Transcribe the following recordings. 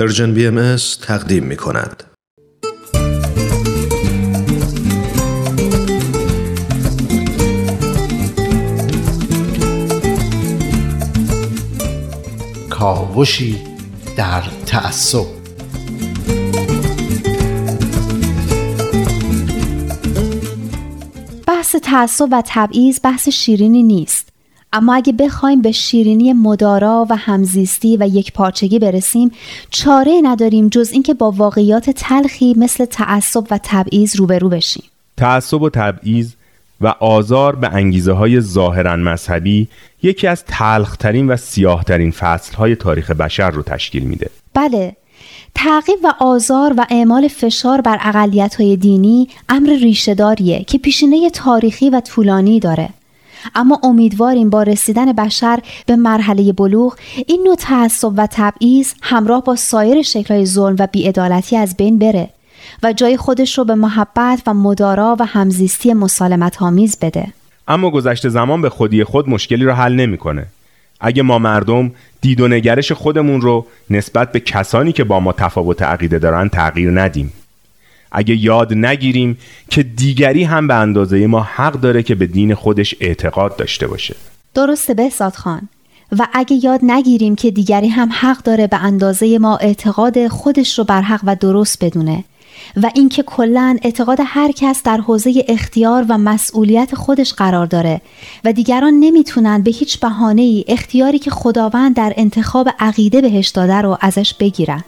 Persian BM تقدیم می کند. کاوشی در تعصب بحث تعصب و تبعیض بحث شیرینی نیست اما اگه بخوایم به شیرینی مدارا و همزیستی و یک پارچگی برسیم چاره نداریم جز اینکه با واقعیات تلخی مثل تعصب و تبعیض روبرو بشیم. تعصب و تبعیض و آزار به انگیزه های ظاهرا مذهبی یکی از تلخترین و سیاهترین فصلهای تاریخ بشر رو تشکیل میده. بله تعقیب و آزار و اعمال فشار بر اقلیت های دینی امر ریشهداریه که پیشینه تاریخی و طولانی داره. اما امیدواریم با رسیدن بشر به مرحله بلوغ این نوع تعصب و تبعیض همراه با سایر شکلهای ظلم و بیعدالتی از بین بره و جای خودش رو به محبت و مدارا و همزیستی مسالمت آمیز بده اما گذشته زمان به خودی خود مشکلی رو حل نمی‌کنه. اگه ما مردم دید و نگرش خودمون رو نسبت به کسانی که با ما تفاوت عقیده دارن تغییر ندیم اگه یاد نگیریم که دیگری هم به اندازه ما حق داره که به دین خودش اعتقاد داشته باشه. درسته بهزاد خان. و اگه یاد نگیریم که دیگری هم حق داره به اندازه ما اعتقاد خودش رو بر حق و درست بدونه و اینکه کلا اعتقاد هر کس در حوزه اختیار و مسئولیت خودش قرار داره و دیگران نمی‌تونن به هیچ بهانه ای اختیاری که خداوند در انتخاب عقیده بهش داده رو ازش بگیرن.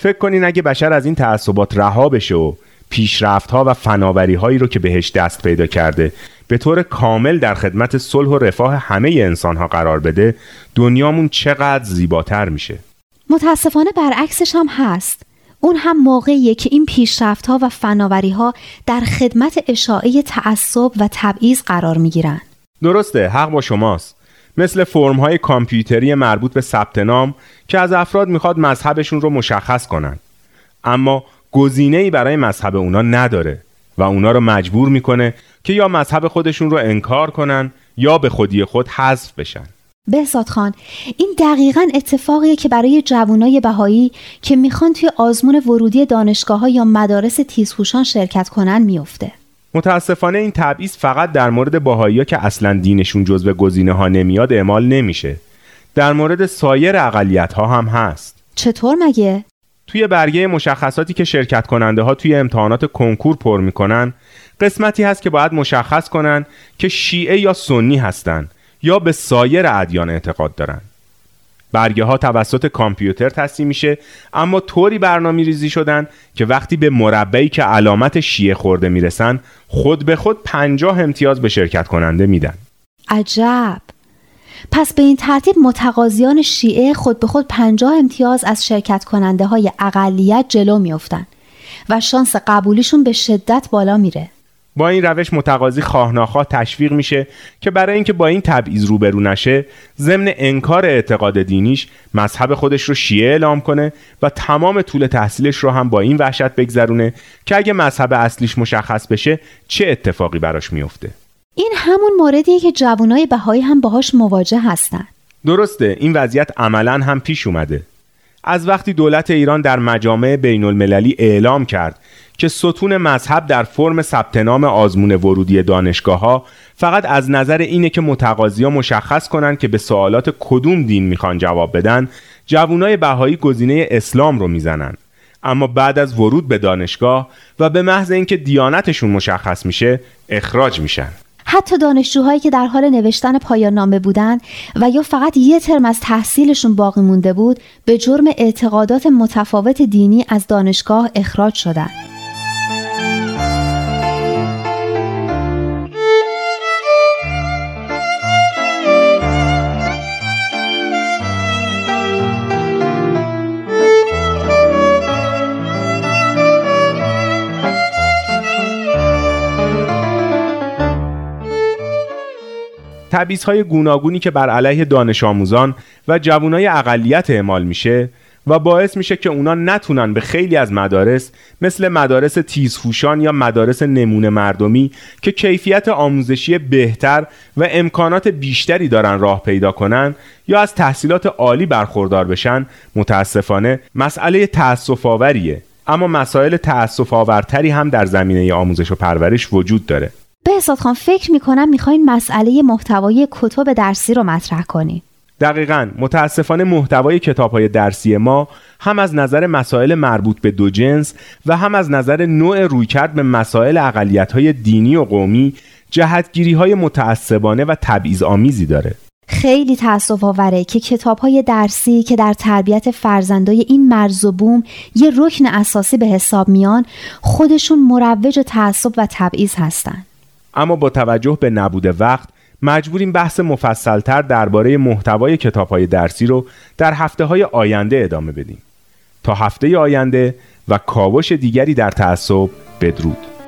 فکر کنین اگه بشر از این تعصبات رها بشه و پیشرفتها و فناوری هایی رو که بهش دست پیدا کرده به طور کامل در خدمت صلح و رفاه همه انسان ها قرار بده دنیامون چقدر زیباتر میشه. متاسفانه برعکسش هم هست. اون هم موقعیه که این پیشرفت ها و فناوری ها در خدمت اشاعه تعصب و تبعیض قرار می‌گیرن. درسته حق با شماست. مثل فرم های کامپیوتری مربوط به ثبت نام که از افراد می‌خواد مذهبشون رو مشخص کنن. اما گزینه ای برای مذهب اونا نداره و اونا رو مجبور می‌کنه که یا مذهب خودشون رو انکار کنن یا به خودی خود حذف بشن. بهزاد خان این دقیقا اتفاقیه که برای جوانای بهایی که می‌خوان توی آزمون ورودی دانشگاه ها یا مدارس تیزهوشان شرکت کنن میفته متاسفانه این تبعیض فقط در مورد باهایی که اصلا دینشون جزو گزینه ها نمیاد اعمال نمیشه. در مورد سایر اقلیت ها هم هست. چطور مگه؟ توی برگه مشخصاتی که شرکت کننده ها توی امتحانات کنکور پر می‌کنن قسمتی هست که باید مشخص کنن که شیعه یا سنی هستن یا به سایر ادیان اعتقاد دارن. برگه ها توسط کامپیوتر تصمیم میشه اما طوری برنامه ریزی شدن که وقتی به مربعی که علامت شیعه خورده می‌رسن خود به خود پنجاه امتیاز به شرکت کننده میدن. عجب. پس به این ترتیب متقاضیان شیعه خود به خود پنجاه امتیاز از شرکت کننده های اقلیت جلو میافتند و شانس قبولیشون به شدت بالا میره. با این روش متقاضی خواه تشویق میشه که برای اینکه با این تبعیض روبرو نشه ضمن انکار اعتقاد دینیش مذهب خودش رو شیعه اعلام کنه و تمام طول تحصیلش رو هم با این وحشت بگذرونه که اگه مذهب اصلیش مشخص بشه چه اتفاقی براش میفته. این همون موردیه که جوانای بهایی هم باهاش مواجه هستن. درسته این وضعیت عملا هم پیش اومده. از وقتی دولت ایران در مجامع بین المللی اعلام کرد که ستون مذهب در فرم ثبت نام آزمون ورودی دانشگاه ها فقط از نظر اینه که متقاضی مشخص کنند که به سوالات کدوم دین می‌خوان جواب بدن جوانای بهایی گزینه اسلام رو می‌زنن اما بعد از ورود به دانشگاه و به محض اینکه دیانتشون مشخص میشه اخراج میشن. حتی دانشجوهایی که در حال نوشتن پایان نامه بودن و یا فقط یه ترم از تحصیلشون باقی مونده بود به جرم اعتقادات متفاوت دینی از دانشگاه اخراج شدند. تبعیض‌های گوناگونی که بر علیه دانش آموزان و جوانای اقلیت اعمال میشه و باعث میشه که اونا نتونن به خیلی از مدارس مثل مدارس تیزهوشان یا مدارس نمونه مردمی که کیفیت آموزشی بهتر و امکانات بیشتری دارن راه پیدا کنن یا از تحصیلات عالی برخوردار بشن متاسفانه مسئله تأسف آوریه اما مسائل تأسف آورتری هم در زمینه آموزش و پرورش وجود داره. به خان فکر می‌کنم می‌خواین مسئله محتوای کتب درسی رو مطرح کنی. دقیقا. متاسفانه محتوای کتاب های درسی ما هم از نظر مسائل مربوط به دو جنس و هم از نظر نوع رویکرد به مسائل اقلیت های دینی و قومی جهتگیری های متعصبانه و تبعیض آمیزی داره. خیلی تاسف آوره که کتاب های درسی که در تربیت فرزندای این مرز و بوم یه رکن اساسی به حساب میان خودشون مروج تعصب و تبعیض هستن. اما با توجه به نبود وقت مجبوریم بحث مفصلتر درباره محتوای کتابهای درسی رو در هفته های آینده ادامه بدیم. تا هفته آینده و کاوش دیگری در تعصب بدرود.